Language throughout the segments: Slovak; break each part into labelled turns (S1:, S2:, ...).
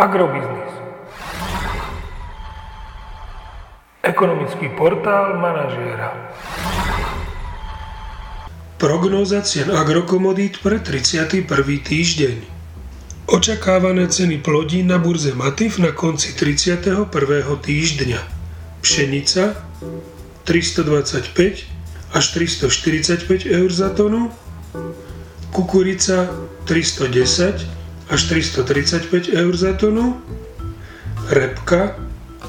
S1: Agrobiznis. Ekonomický portál manažéra.
S2: Prognóza cien agrokomodít pre 31. týždeň. Očakávané ceny plodín na burze Matif na konci 31. týždňa. Pšenica 325 až 345 eur za tonu, kukurica 310 až 335 eur za tonu, repka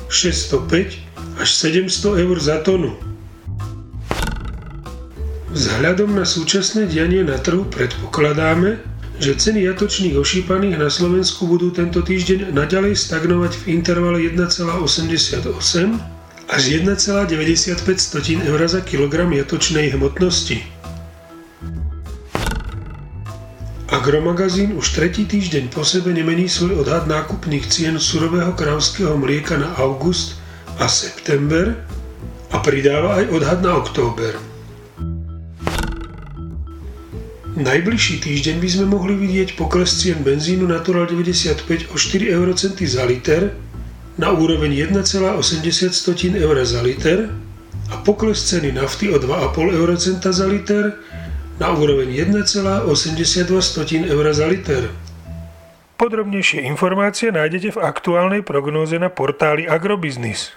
S2: 605 až 700 eur za tonu. Vzhľadom na súčasné dianie na trhu predpokladáme, že ceny jatočných ošípaných na Slovensku budú tento týždeň naďalej stagnovať v intervale 1,88 až 1,95 eur za kilogram jatočnej hmotnosti. Agromagazín už tretí týždeň po sebe nemení svoj odhad nákupných cien surového krávského mlieka na august a september a pridáva aj odhad na október. Najbližší týždeň by sme mohli vidieť pokles cien benzínu Natural 95 o 4 eurocenty za liter na úroveň 1,80 eur za liter a pokles ceny nafty o 2,5 eurocenta za liter na úroveň 1,82 eur za liter.
S1: Podrobnejšie informácie nájdete v aktuálnej prognóze na portáli Agrobiznis.